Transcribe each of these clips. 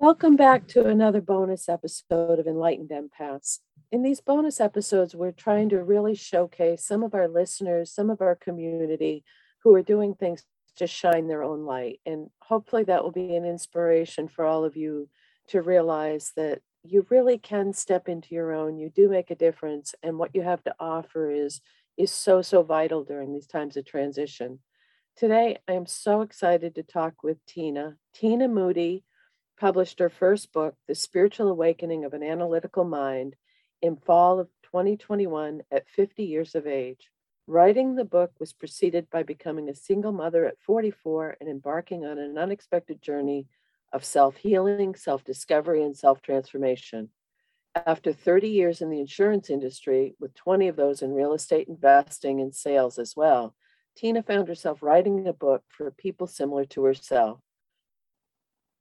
Welcome back to another bonus episode of Enlightened Empaths. In these bonus episodes, we're trying to really showcase some of our listeners, some of our community who are doing things to shine their own light. And hopefully, that will be an inspiration for all of you to realize that you really can step into your own. You do make a difference. And what you have to offer is, is so, so vital during these times of transition. Today, I am so excited to talk with Tina. Tina Moody published her first book, The Spiritual Awakening of an Analytical Mind, in fall of 2021 at 50 years of age. Writing the book was preceded by becoming a single mother at 44 and embarking on an unexpected journey of self healing, self discovery, and self transformation. After 30 years in the insurance industry, with 20 of those in real estate investing and sales as well, Tina found herself writing a book for people similar to herself.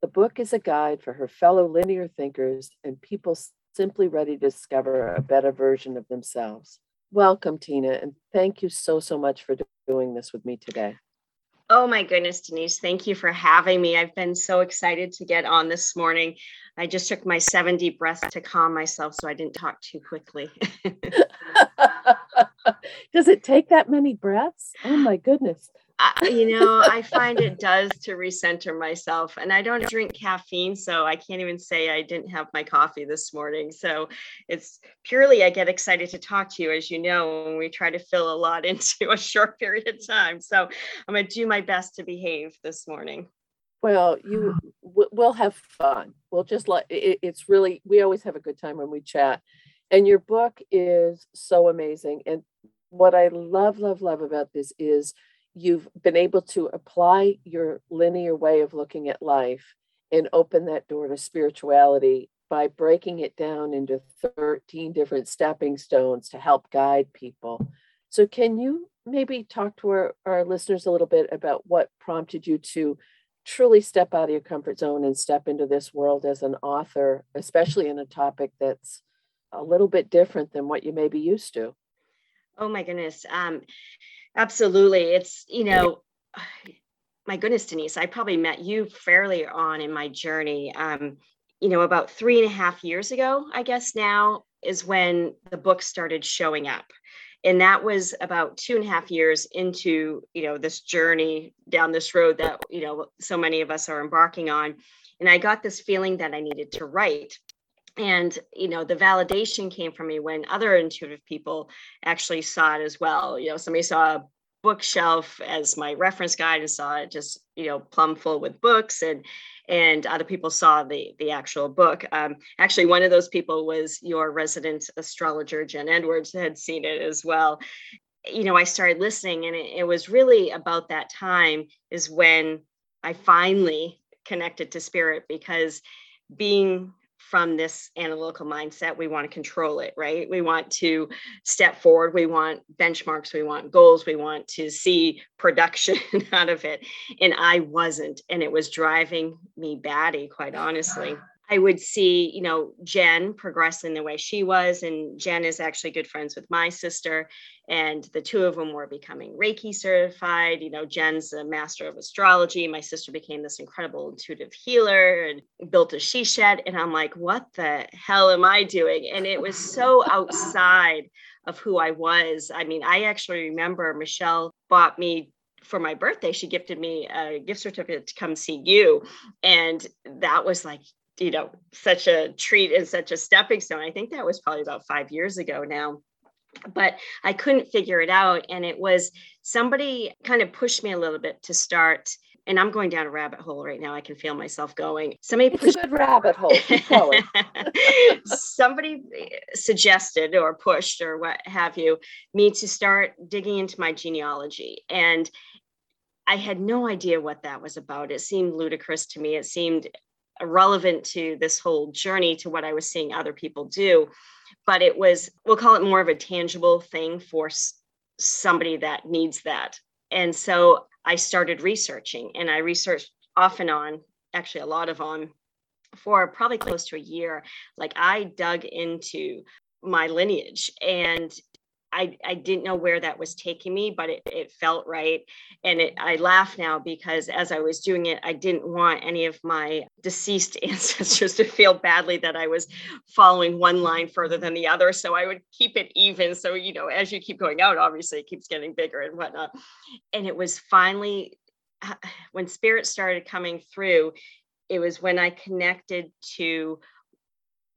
The book is a guide for her fellow linear thinkers and people simply ready to discover a better version of themselves. Welcome, Tina, and thank you so, so much for doing this with me today. Oh my goodness, Denise, thank you for having me. I've been so excited to get on this morning. I just took my seven deep breaths to calm myself so I didn't talk too quickly. Does it take that many breaths? Oh my goodness. I, you know, I find it does to recenter myself. And I don't drink caffeine, so I can't even say I didn't have my coffee this morning. So it's purely I get excited to talk to you, as you know, when we try to fill a lot into a short period of time. So I'm going to do my best to behave this morning. Well, you we'll have fun. We'll just let it, it's really we always have a good time when we chat. And your book is so amazing. And what I love, love, love about this is you've been able to apply your linear way of looking at life and open that door to spirituality by breaking it down into 13 different stepping stones to help guide people. So, can you maybe talk to our, our listeners a little bit about what prompted you to truly step out of your comfort zone and step into this world as an author, especially in a topic that's a little bit different than what you may be used to? Oh, my goodness. Um, Absolutely. It's, you know, my goodness, Denise, I probably met you fairly on in my journey. Um, you know, about three and a half years ago, I guess now is when the book started showing up. And that was about two and a half years into, you know, this journey down this road that, you know, so many of us are embarking on. And I got this feeling that I needed to write and you know the validation came from me when other intuitive people actually saw it as well. You know somebody saw a bookshelf as my reference guide and saw it just you know plumb full with books and and other people saw the the actual book. Um, actually one of those people was your resident astrologer jen edwards had seen it as well. You know i started listening and it, it was really about that time is when i finally connected to spirit because being from this analytical mindset we want to control it right? We want to step forward we want benchmarks we want goals we want to see production out of it. And i wasn't and it was driving me batty quite honestly I would see, you know, Jen progress in the way she was. And Jen is actually good friends with my sister. And the two of them were becoming Reiki certified. You know, Jen's a master of astrology. My sister became this incredible intuitive healer and built a she shed. And I'm like, what the hell am I doing? And it was so outside of who I was. I mean, I actually remember Michelle bought me for my birthday, she gifted me a gift certificate to come see you. And that was like, you know such a treat and such a stepping stone i think that was probably about five years ago now but i couldn't figure it out and it was somebody kind of pushed me a little bit to start and I'm going down a rabbit hole right now. I can feel myself going. Somebody it's pushed, a good rabbit hole. somebody suggested or pushed or what have you me to start digging into my genealogy and I had no idea what that was about. It seemed ludicrous to me. It seemed relevant to this whole journey to what I was seeing other people do. But it was, we'll call it more of a tangible thing for somebody that needs that. And so I started researching and I researched off and on, actually a lot of on for probably close to a year. Like I dug into my lineage and I, I didn't know where that was taking me, but it, it felt right. And it, I laugh now because as I was doing it, I didn't want any of my deceased ancestors to feel badly that I was following one line further than the other. So I would keep it even. So, you know, as you keep going out, obviously it keeps getting bigger and whatnot. And it was finally when spirit started coming through, it was when I connected to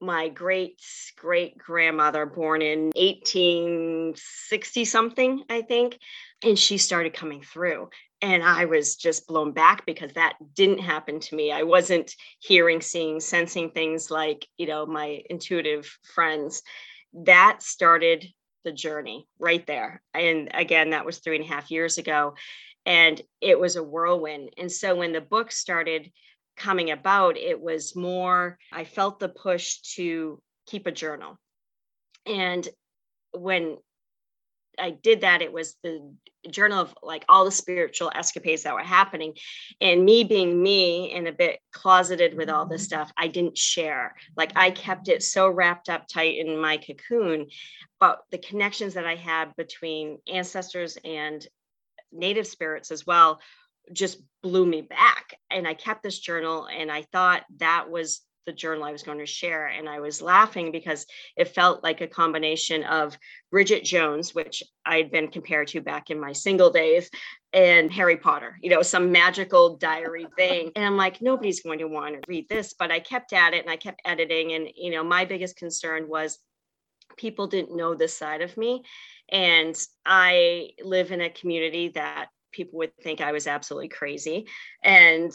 my great great grandmother born in 1860 something i think and she started coming through. And i was just blown back because that didn't happen to me. I wasn't hearing seeing sensing things like you know my intuitive friends. That started the journey right there. And again that was three and a half years ago. And it was a whirlwind. And so when the book started coming about, it was more, I felt the push to keep a journal. And when I did that, it was the journal of like all the spiritual escapades that were happening. And me being me and a bit closeted with all this stuff, I didn't share. Like I kept it so wrapped up tight in my cocoon. But the connections that I had between ancestors and native spirits as well just blew me back. And I kept this journal and I thought that was the journal I was going to share. And I was laughing because it felt like a combination of Bridget Jones, which I'd been compared to back in my single days, and Harry Potter, you know, some magical diary thing. And I'm like, nobody's going to want to read this. But I kept at it and I kept editing. And, you know, my biggest concern was people didn't know this side of me. And I live in a community that people would think I was absolutely crazy. And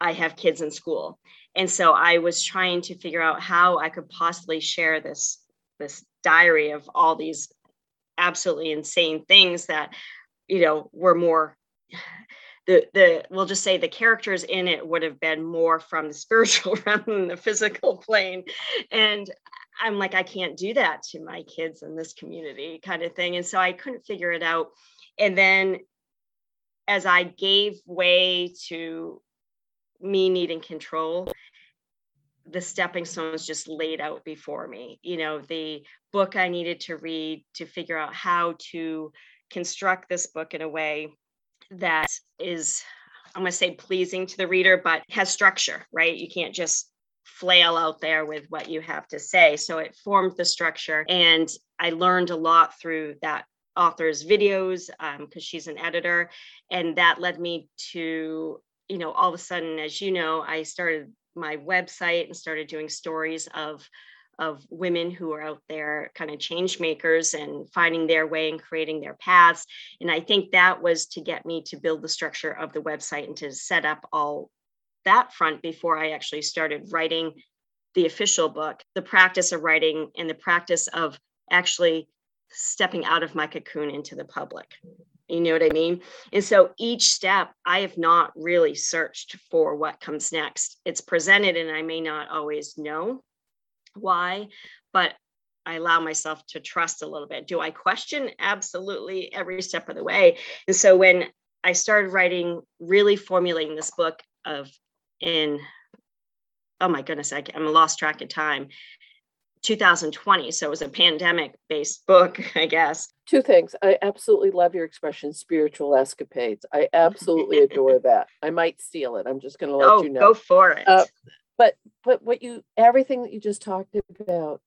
I have kids in school. And so I was trying to figure out how I could possibly share this this diary of all these absolutely insane things that you know were more the the we'll just say the characters in it would have been more from the spiritual realm than the physical plane and i'm like i can't do that to my kids in this community kind of thing and so i couldn't figure it out and then as I gave way to me needing control, the stepping stones just laid out before me. You know, the book I needed to read to figure out how to construct this book in a way that is, I'm going to say pleasing to the reader, but has structure, right? You can't just flail out there with what you have to say. So it formed the structure. And I learned a lot through that author's videos because um, she's an editor. And that led me to, you know, all of a sudden, as you know, I started my website and started doing stories of of women who are out there kind of change makers and finding their way and creating their paths and i think that was to get me to build the structure of the website and to set up all that front before i actually started writing the official book the practice of writing and the practice of actually stepping out of my cocoon into the public. You know what I mean? And so each step, I have not really searched for what comes next. It's presented, and I may not always know why, but I allow myself to trust a little bit. Do I question? Absolutely, every step of the way. And so when I started writing, really formulating this book of in, oh my goodness, I'm lost track of time. 2020. So it was a pandemic based book, I guess. Two things. I absolutely love your expression, spiritual escapades. I absolutely adore that. I might steal it. I'm just going to let oh, you know. Go for it. Uh, but but what you everything that you just talked about,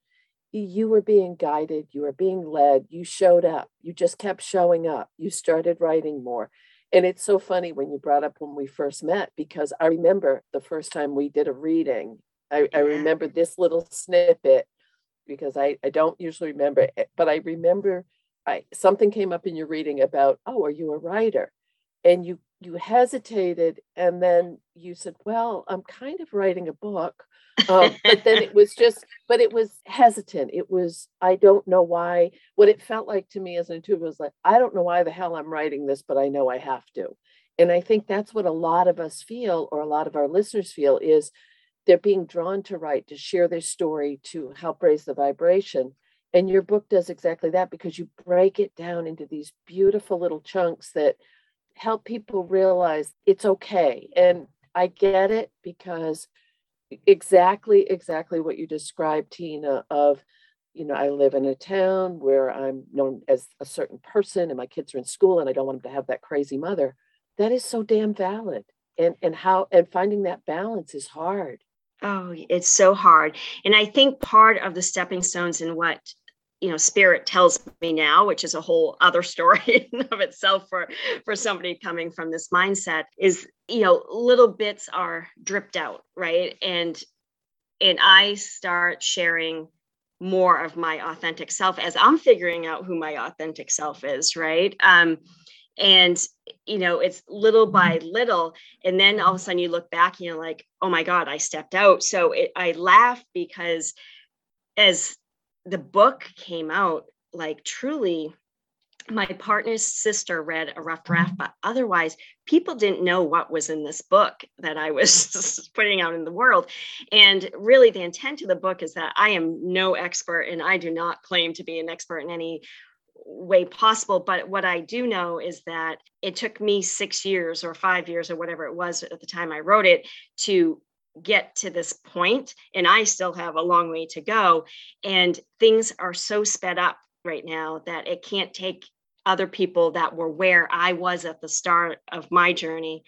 you were being guided, you were being led, you showed up, you just kept showing up, you started writing more. And it's so funny when you brought up when we first met because I remember the first time we did a reading. I, I remember this little snippet because I, I don't usually remember, eh, but I remember I something came up in your reading about, oh, are you a writer? And you you hesitated and then you said, well, I'm kind of writing a book. Um, but then it was just, but it was hesitant. It was, I don't know why. What it felt like to me as an intuitive was like, I don't know why the hell I'm writing this, but I know I have to. And I think that's what a lot of us feel, or a lot of our listeners feel, is they're being drawn to write, to share their story, to help raise the vibration. And your book does exactly that because you break it down into these beautiful little chunks that help people realize it's okay. And I get it because exactly, exactly what you described, Tina, of you know, I live in a town where I'm known as a certain person and my kids are in school and I don't want them to have that crazy mother. That is so damn valid. And and how and finding that balance is hard. Oh, it's so hard. And I think part of the stepping stones in what you know spirit tells me now which is a whole other story of itself for for somebody coming from this mindset is you know little bits are dripped out right and and i start sharing more of my authentic self as i'm figuring out who my authentic self is right um and you know it's little by little and then all of a sudden you look back and you're like oh my god i stepped out so it, i laugh because as the book came out like truly my partner's sister read a rough draft, but otherwise, people didn't know what was in this book that I was putting out in the world. And really, the intent of the book is that I am no expert and I do not claim to be an expert in any way possible. But what I do know is that it took me six years or five years or whatever it was at the time I wrote it to get to this point and i still have a long way to go. And things are so sped up right now that it can't take other people that were where I was at the start of my journey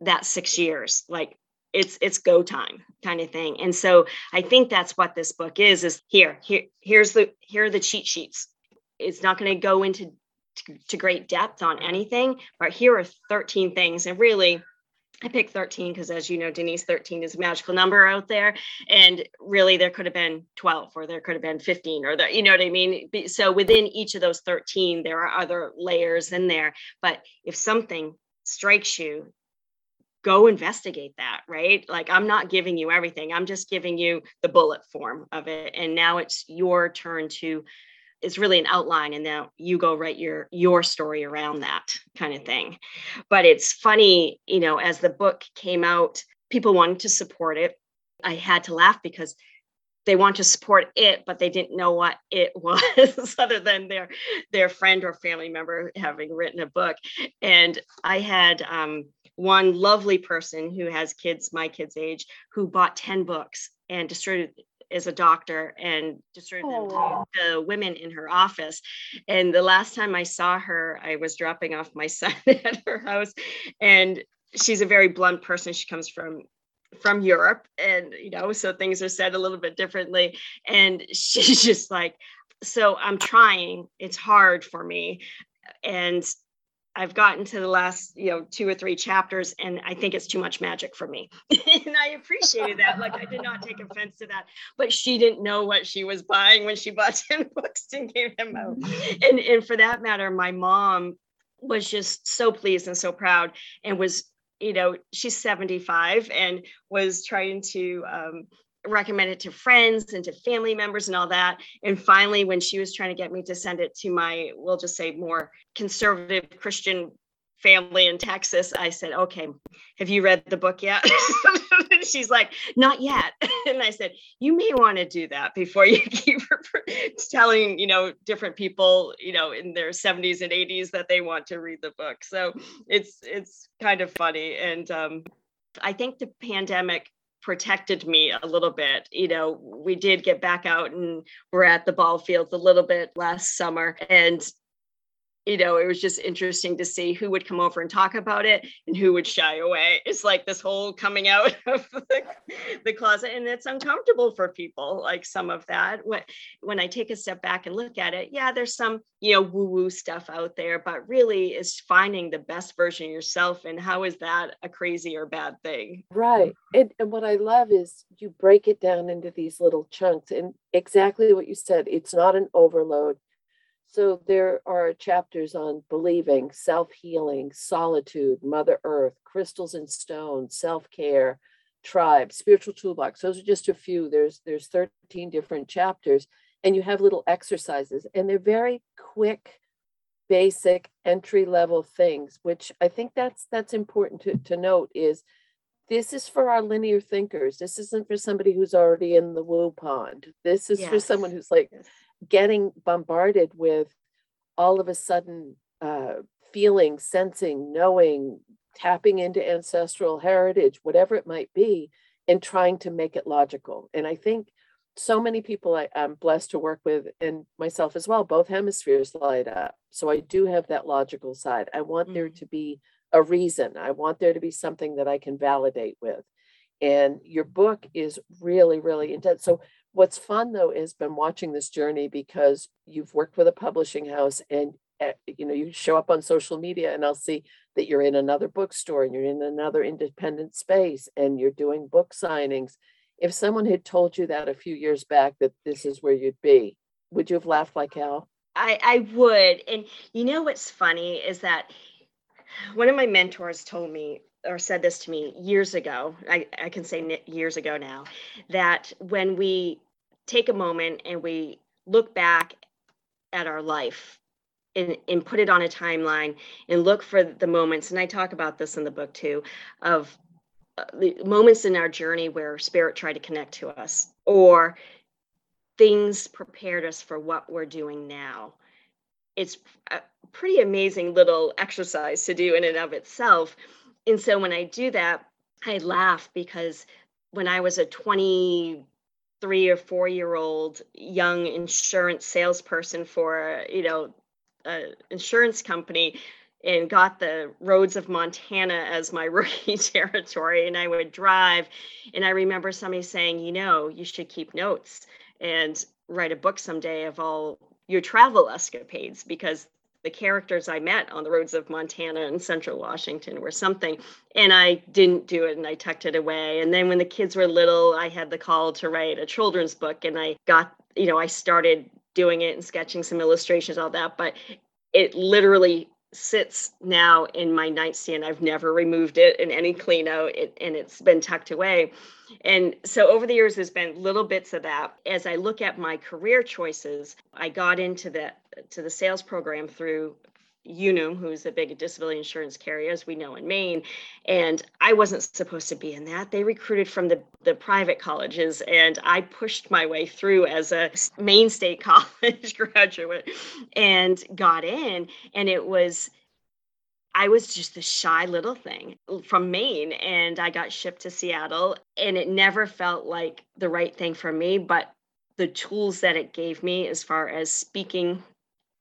that 6 years. Like it's it's go time kind of thing. And so i think that's what this book is is here here here's the here are the cheat sheets it's not going to go into to, great depth on anything but here are 13 things and really I picked 13 because, as you know, Denise, 13 is a magical number out there. And really, there could have been 12 or there could have been 15 or you know what I mean? So within each of those 13, there are other layers in there. But if something strikes you, go investigate that, right? Like, I'm not giving you everything, I'm just giving you the bullet form of it. And now it's your turn to is really an outline and then you go write your your story around that kind of thing. But it's funny you know as the book came out people wanted to support it. I had to laugh because they want to support it but they didn't know what it was other than their their friend or family member having written a book. And i had um, one lovely person who has kids my kids age who bought 10 books and distributed is a doctor and distributed to the women in her office. And the last time I saw her, I was dropping off my son at her house, and she's a very blunt person. She comes from from Europe, and you know, so things are said a little bit differently. And she's just like, so I'm trying. It's hard for me, and I've gotten to the last, you know, two or three chapters, and I think it's too much magic for me. and I appreciated that. Like I did not take offense to that, but she didn't know what she was buying when she bought 10 books and gave them out. Mm-hmm. And, and for that matter, my mom was just so pleased and so proud and was, you know, she's 75 and was trying to um, recommend it to friends and to family members and all that. And finally, when she was trying to get me to send it to my, we'll just say more conservative Christian family in Texas, I said, okay, have you read the book yet? She's like, not yet. And I said, you may want to do that before you keep telling, you know, different people, you know, in their 70s and 80s that they want to read the book. So it's it's kind of funny. And um, I think the pandemic protected me a little bit. You know, we did get back out and we're at the ball fields a little bit last summer. And you know, it was just interesting to see who would come over and talk about it and who would shy away. It's like this whole coming out of the, the closet, and it's uncomfortable for people. Like some of that, when when I take a step back and look at it, yeah, there's some you know woo woo stuff out there, but really, is finding the best version yourself, and how is that a crazy or bad thing? Right. And, and what I love is you break it down into these little chunks, and exactly what you said. It's not an overload so there are chapters on believing, self healing, solitude, Mother Earth, crystals and stones, self care, tribe, spiritual toolbox. Those are just a few. There's there's 13 different chapters, and you have little exercises, and they're very quick, basic entry level things. Which I think that's that's important to, to note is this is for our linear thinkers. This isn't for somebody who's already in the woo pond. This is yes. for someone who's like, getting bombarded with all of a sudden uh, feeling, sensing, knowing, tapping into ancestral heritage, whatever it might be, and trying to make it logical. And I think so many people I, am blessed to work with, and myself as well, both hemispheres light up. So I do have that logical side. I want mm-hmm. there to be a reason, I want there to be something that I can validate with. And your book is really, really intense. So what's fun though is been watching this journey because you've worked with a publishing house and uh, you know you show up on social media and i'll see that you're in another bookstore and you're in another independent space and you're doing book signings. If someone had told you that a few years back that this is where you'd be would you have laughed like hell? I i would. And you know what's funny is that one of my mentors told me or said this to me years ago i, I can say years ago now that when we take a moment and we look back at our life and, and put it on a timeline and look for the moments and i talk about this in the book too of uh, the moments in our journey where spirit tried to connect to us or things prepared us for what we're doing now. It's a pretty amazing little exercise to do in and of itself and so when i do that i laugh because when i was a 23 or 4 year old young insurance salesperson for you know an insurance company and got the roads of Montana as my rookie territory. And I would drive. And I remember somebody saying, you know, you should keep notes and write a book someday of all your travel escapades because the characters I met on the roads of Montana and central Washington were something. And I didn't do it and I tucked it away. And then when the kids were little, I had the call to write a children's book and I got, you know, I started doing it and sketching some illustrations, all that. But it literally sits now in my nightstand. I've never removed it in any clean out, it, and it's been tucked away. And so over the years, there's been little bits of that. As I look at my career choices, I got into the to the sales program through Unum, who's a big disability insurance carrier, as we know in Maine. And I wasn't supposed to be in that. They recruited from the, the private colleges, and I pushed my way through as a Maine State College graduate and got in. And it was, I was just a shy little thing from Maine, and I got shipped to Seattle, and it never felt like the right thing for me. But the tools that it gave me as far as speaking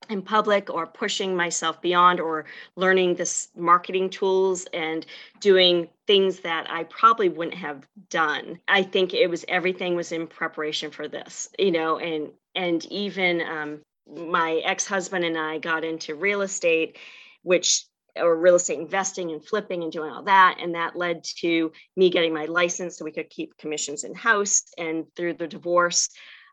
in public or pushing myself beyond or learning this marketing tools and doing things that I probably wouldn't have done. I think it was everything was in preparation for this, you know, and and even um, my ex-husband and I got into real estate, which or real estate investing and flipping and doing all that. And that led to me getting my license so we could keep commissions in house. And through the divorce,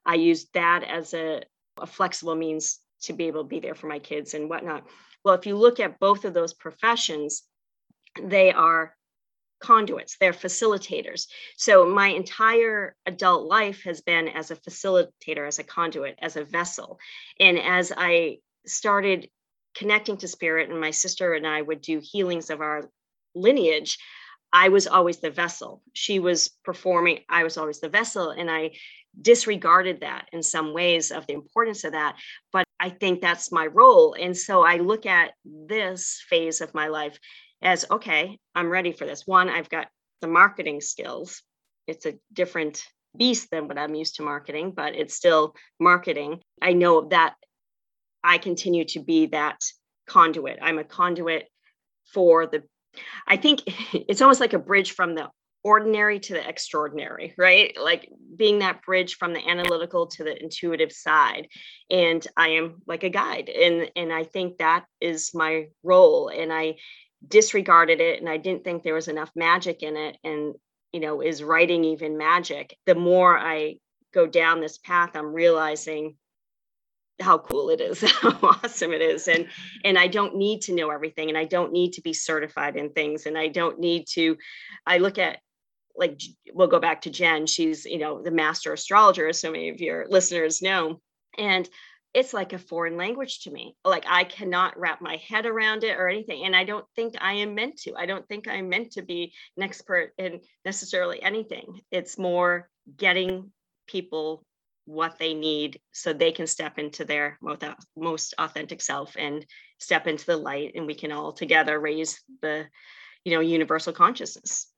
I used that as a, a flexible means to be able to be there for my kids and whatnot. Well, if you look at both of those professions, they are conduits, they're facilitators. So my entire adult life has been as a facilitator, as a conduit, as a vessel. And as I started connecting to spirit, and my sister and I would do healings of our lineage, I was always the vessel. She was performing, I was always the vessel. And I disregarded that in some ways of the importance of that. But I think that's my role. And so I look at this phase of my life as okay, I'm ready for this. One, I've got the marketing skills. It's a different beast than what I'm used to marketing, but it's still marketing. I know that I continue to be that conduit. I'm a conduit for the I think it's almost like a bridge from the ordinary to the extraordinary, right? Like being that bridge from the analytical to the intuitive side. And I am like a guide. And and I think that is my role. And I disregarded it and I didn't think there was enough magic in it. And, you know, is writing even magic? The more I go down this path, I'm realizing how cool it is how awesome it is and and i don't need to know everything and i don't need to be certified in things and i don't need to i look at like we'll go back to Jen. She's, you know, the master astrologer, as so many of your listeners know. And it's like a foreign language to me. Like I cannot wrap my head around it or anything. And I don't think I am meant to. I don't think I'm meant to be an expert in necessarily anything. It's more getting people what they need so they can step into their most authentic self and step into the light and we can all together raise the you know universal consciousness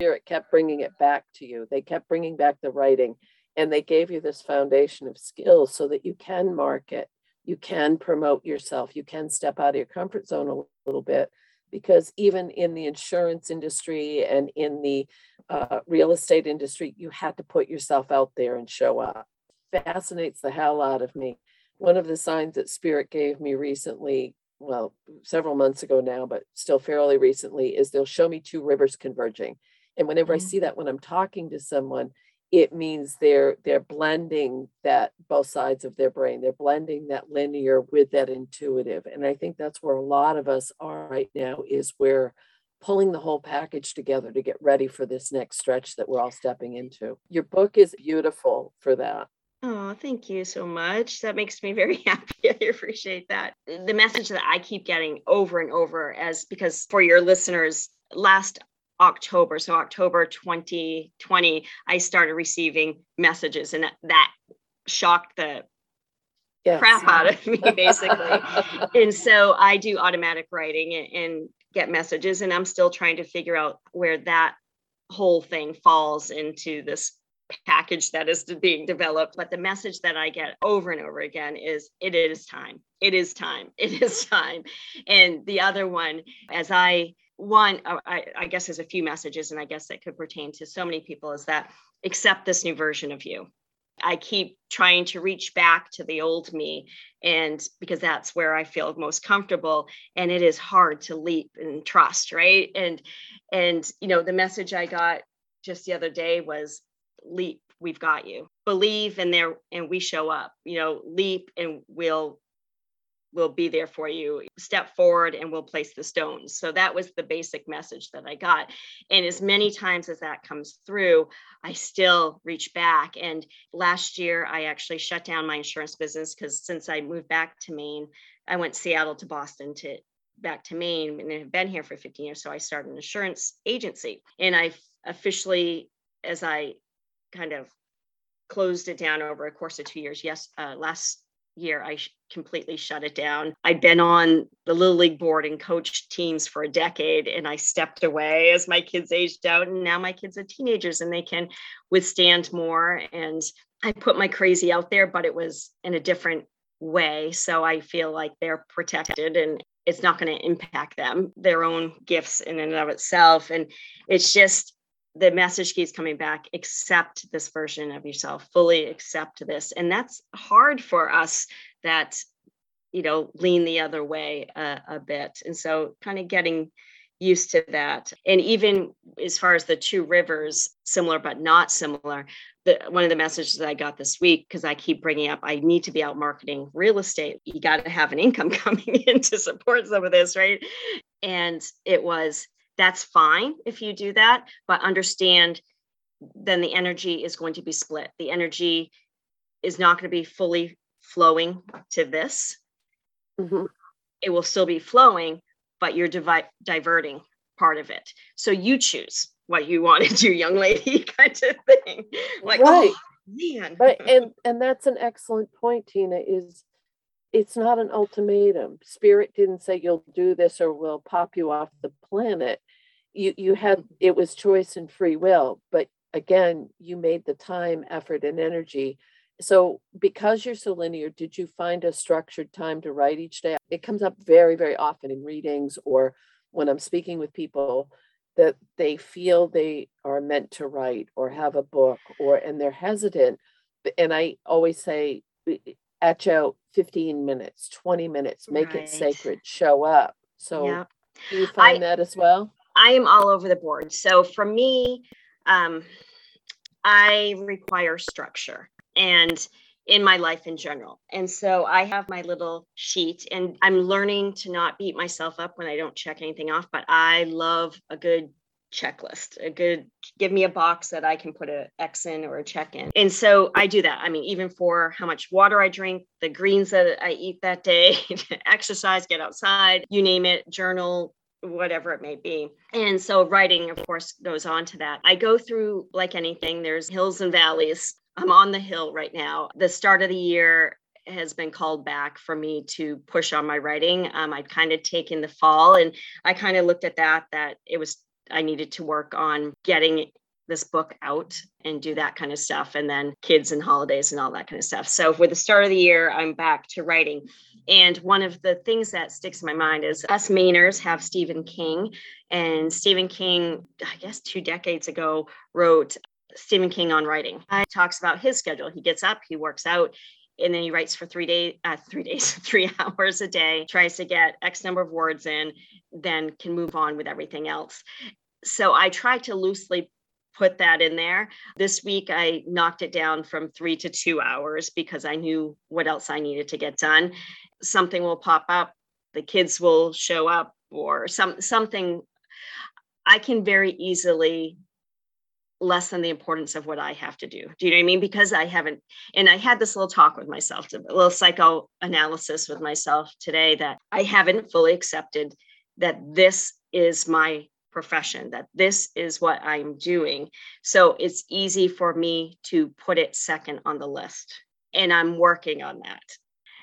spirit kept bringing it back to you. They kept bringing back the writing. and they gave you this foundation of skills so that you can market you can promote yourself you can step out of your comfort zone a little bit because even in the insurance industry and in the uh, real estate industry you had to put yourself out there and show up fascinates the hell out of me one of the signs that spirit gave me recently well several months ago now but still fairly recently is they'll show me two rivers converging and whenever mm-hmm. i see that when i'm talking to someone it means they're they're blending that both sides of their brain they're blending that linear with that intuitive and i think that's where a lot of us are right now is we're pulling the whole package together to get ready for this next stretch that we're all stepping into your book is beautiful for that Oh, thank you so much. That makes me very happy. I appreciate that. The message that I keep getting over and over as because for your listeners, last October, so October 2020, I started receiving messages, and that, that shocked the yes. crap out of me, basically. and so I do automatic writing and, and get messages, and I'm still trying to figure out where that whole thing falls into this package that is being developed. But the message that I get over and over again is it is time. It is time. It is time. And the other one, as I one, uh, I, I guess there's a few messages, and I guess that could pertain to so many people is that accept this new version of you. I keep trying to reach back to the old me, and because that's where I feel most comfortable, and it is hard to leap and trust, right? And and you know, the message I got just the other day was leap, we've got you. Believe and there and we show up. You know, leap and we'll will be there for you. Step forward and we'll place the stones. So that was the basic message that I got. And as many times as that comes through, I still reach back. And last year, I actually shut down my insurance business because since I moved back to Maine, I went Seattle to Boston to back to Maine and have been here for 15 years. So I started an insurance agency. And I officially, as I kind of closed it down over a course of two years, yes, uh, last year i completely shut it down. I'd been on the little league board and coached teams for a decade and i stepped away as my kids aged out and now my kids are teenagers and they can withstand more. And i put my crazy out there but it was in a different way. So i feel like they're protected and it's not going to impact them their own gifts in and of itself. And it's just the message keeps coming back accept this version of yourself fully accept this. And that's hard for us that you know lean the other way a, a bit. And so kind of getting used to that. And even as far as the two rivers similar but not similar the one of the messages that i got this week because i keep bringing up i need to be out marketing real estate. You got to have an income coming in to support some of this right? And it was that's fine if you do that, but understand then the energy is going to be split. The energy is not going to be fully flowing to this. Mm-hmm. It will still be flowing, but you're divi- diverting part of it. So you choose what you want to do, young lady, kind of thing. Like, right. oh, man. Right. And and that's an excellent point, Tina, is it's not an ultimatum. Spirit didn't say you'll do this or we'll pop you off the planet you you had it was choice and free will but again you made the time effort and energy. So because you're so linear did you find a structured time to write each day? It comes up very very often in readings or when i'm speaking with people that they feel they are meant to write or have a book or and they're hesitant. And i always say etch out 15 minutes 20 minutes make right. it sacred show up. So yeah. do you find I, that as well I am all over the board. So for me, um, I require structure and in my life in general. And so I have my little sheet and I'm learning to not beat myself up when I don't check anything off, but I love a good checklist, a good give me a box that I can put a X in or a check in. And so I do that. I mean, even for how much water I drink, the greens that I eat that day, exercise, get outside, you name it, journal, whatever it may be. And so writing, of course, goes on to that. I go through like anything, there's hills and valleys. I'm on the hill right now. The start of the year has been called back for me to push on my writing. Um, I'd kind of taken the fall and I kind of looked at that, that it was, I needed to work on getting this book out and do that kind of stuff and then kids and holidays and all that kind of stuff so for the start of the year i'm back to writing and one of the things that sticks in my mind is us mainers have stephen king and stephen king i guess two decades ago wrote Stephen King on writing. He talks about his schedule. He gets up, he works out, and then he writes for three days, uh, three days, three hours a day, tries to get X number of words in, then can move on with everything else. So I try to loosely put that in there. This week I knocked it down from three to two hours because I knew what else I needed to get done. Something will pop up, the kids will show up, or some something. I can very easily lessen the importance of what I have to do. Do you know what I mean? Because I haven't, and I had this little talk with myself, a little psychoanalysis with myself today that I haven't fully accepted that this is my profession, that this is what I'm doing. So it's easy for me to put it second on the list. And I'm working on that.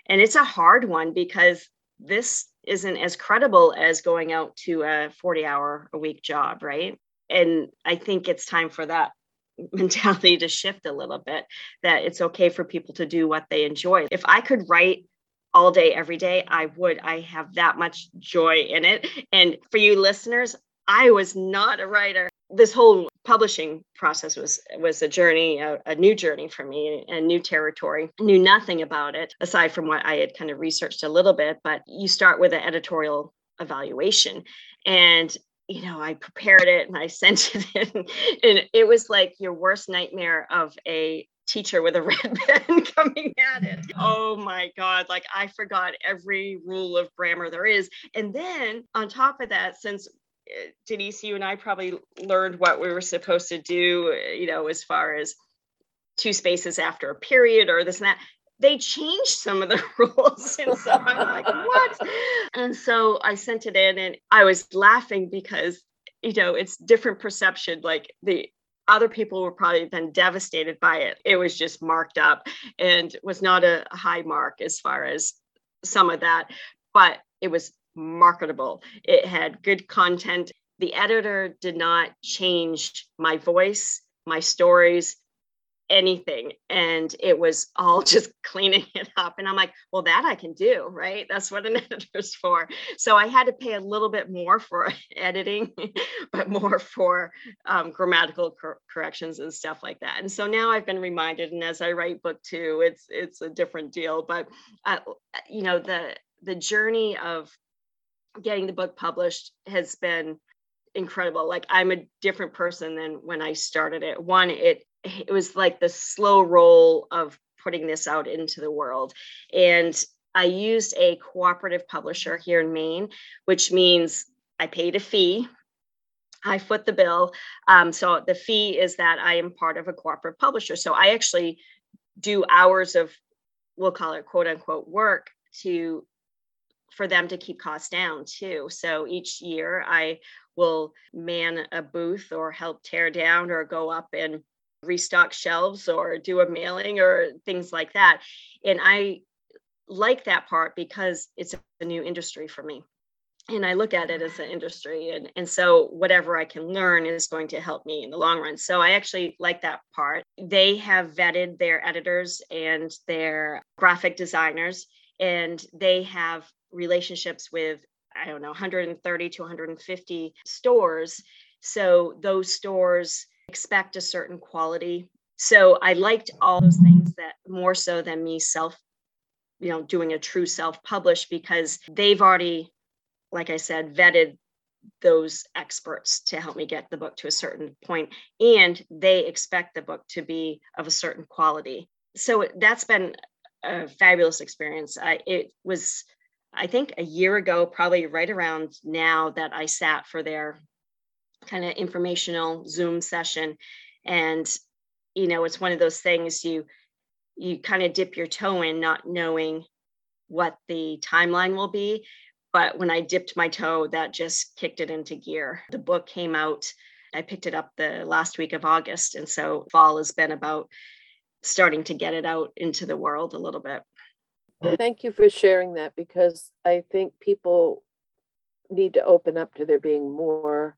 And it's a hard one because this isn't as credible as going out to a 40 hour a week job, right? and I think it's time for that mentality to shift a little bit that it's okay for people to do what they enjoy. If I could write all day every day, I would. I have that much joy in it. And for you listeners, I was not a writer. This whole publishing process was was a journey, a, a new journey for me, a new territory. Knew nothing about it aside from what I had kind of researched a little bit. But you start with an editorial evaluation, and you know, I prepared it and I sent it in, and it was like your worst nightmare of a teacher with a red pen coming at it. Oh my God. Like I forgot every rule of grammar there is. And then on top of that, since Denise, you and I probably learned what we were supposed to do, you know, as far as two spaces after a period or this and that they changed some of the rules. And so I'm like, what? And so I sent it in and I was laughing because, you know, it's different perception. Like the other people were probably been devastated by it. It was just marked up and was not a high mark as far as some of that, but it was marketable. It had good content. The editor did not change my voice, my stories, anything. And it was all just cleaning it up. And i'm like well that i can do right? That's what an editor's for. So i had to pay a little bit more for editing but more for um, grammatical cor- corrections and stuff like that. And so now i've been reminded and as i write book two it's it's a different deal. But uh, you know the the journey of getting the book published has been incredible like i'm a different person than when i started it one it it was like the slow roll of putting this out into the world. And I used a cooperative publisher here in Maine, which means I paid a fee. I foot the bill. Um, so the fee is that I am part of a cooperative publisher. So I actually do hours of, we'll call it quote unquote work to for them to keep costs down too. So each year I will man a booth or help tear down or go up and restock shelves or do a mailing or things like that. And I like that part because it's a new industry for me. And I look at it as an industry. And, and so whatever I can learn is going to help me in the long run. So I actually like that part. They have vetted their editors and their graphic designers, and they have relationships with, I don't know, 130 to 150 stores. So those stores expect a certain quality. So I liked all those things that more so than me self, you know, doing a true self publish because they've already, like I said, vetted those experts to help me get the book to a certain point and they expect the book to be of a certain quality so that's been a fabulous experience I, it was i think a year ago probably right around now that i sat for their kind of informational Zoom session. And, you know, it's one of those things you you kind of dip your toe in not knowing what the timeline will be. But when I dipped my toe, that just kicked it into gear. The book came out. I picked it up the last week of August. And so fall has been about starting to get it out into the world a little bit. Thank you for sharing that because I think people need to open up to there being more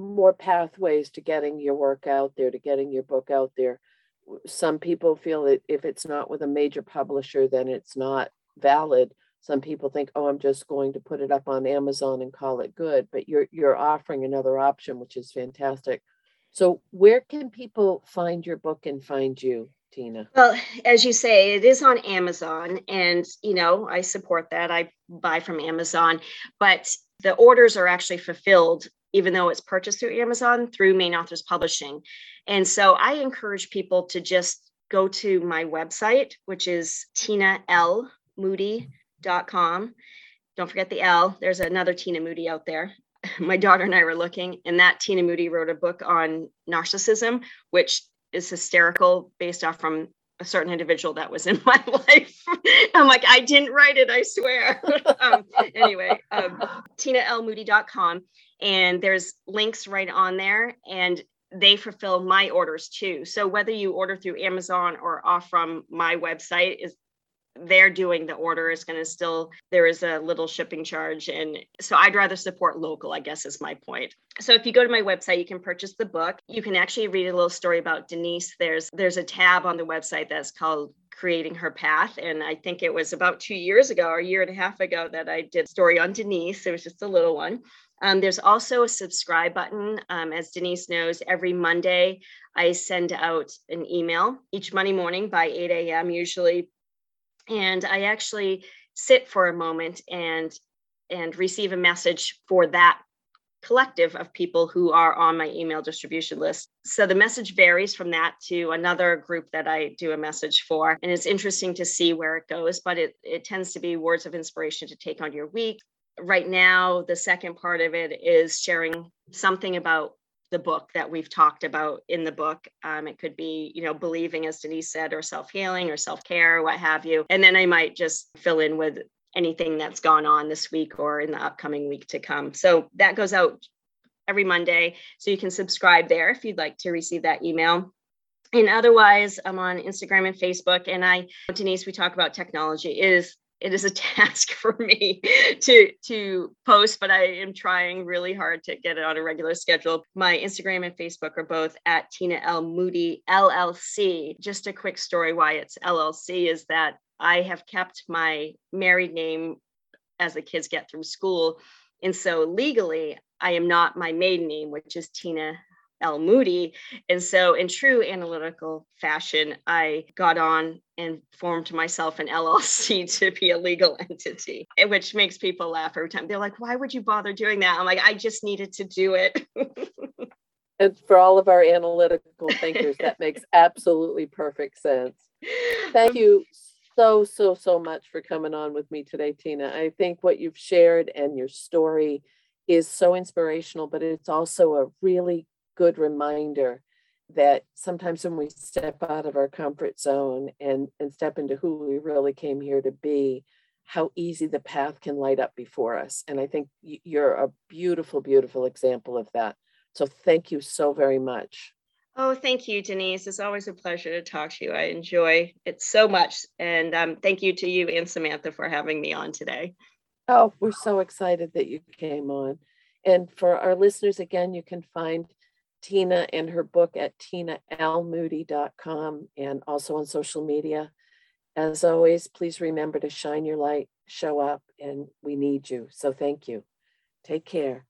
more pathways to getting your work out there, to getting your book out there. Some people feel that if it's not with a major publisher, then it's not valid. Some people think, oh, I'm just going to put it up on Amazon and call it good. But you're you're offering another option, which is fantastic. So where can people find your book and find you? Tina? Well, as you say, it is on Amazon, and you know I support that. I buy from Amazon, but the orders are actually fulfilled even though it's purchased through Amazon through Maine Authors Publishing. And so I encourage people to just go to my website, which is tinalmoody.com. Don't forget the L. There's another Tina Moody out there. My daughter and I were looking, and that Tina Moody wrote a book on narcissism, which is hysterical based off from a certain individual that was in my life. I'm like, I didn't write it, I swear. um, anyway, um, tinalmoody.com. And there's links right on there. And they fulfill my orders too. So whether you order through Amazon or off from my website is they're doing the order is going to still there is a little shipping charge and so i'd rather support local i guess is my point so if you go to my website you can purchase the book you can actually read a little story about denise there's there's a tab on the website that's called creating her path and i think it was about two years ago or a year and a half ago that i did story on denise it was just a little one um, there's also a subscribe button. Um, as Denise knows, every Monday I send out an email each Monday morning by 8 a.m. usually and I actually sit for a moment and and receive a message for that collective of people who are on my email distribution list. So the message varies from that to another group that I do a message for. And it's interesting to see where it goes, but it, it tends to be words of inspiration to take on your week. Right now, the second part of it is sharing something about the book that we've talked about in the book. Um, it could be, you know, believing, as Denise said, or self healing or self care, or what have you. And then I might just fill in with anything that's gone on this week or in the upcoming week to come. So that goes out every Monday. So you can subscribe there if you'd like to receive that email. And otherwise, I'm on Instagram and Facebook. And I, Denise, we talk about technology. It is it is a task for me to to post but i am trying really hard to get it on a regular schedule. My instagram and facebook are both at tina l. Moody llc just a quick story why it's llc is that i have kept my married name as the kids get through school. And so legally i am not my maiden name which is tina L. Moody. And so, in true analytical fashion, I got on and formed myself an LLC to be a legal entity, which makes people laugh every time. They're like, why would you bother doing that? I'm like, I just needed to do it. and for all of our analytical thinkers, that makes absolutely perfect sense. Thank you so, so, so much for coming on with me today, Tina. I think what you've shared and your story is so inspirational, but it's also a really good reminder that sometimes when we step out of our comfort zone and, and step into who we really came here to be, how easy the path can light up before us. And I think you're a beautiful, beautiful example of that. So thank you so very much. Oh, thank you, Denise. It's always a pleasure to talk to you. I enjoy it so much. And um, thank you to you and Samantha for having me on today. Oh, we're so excited that you came on. And for our listeners, again, you can find Tina and her book at tinalmoody.com and also on social media. As always, please remember to shine your light, show up, and we need you. So thank you. Take care.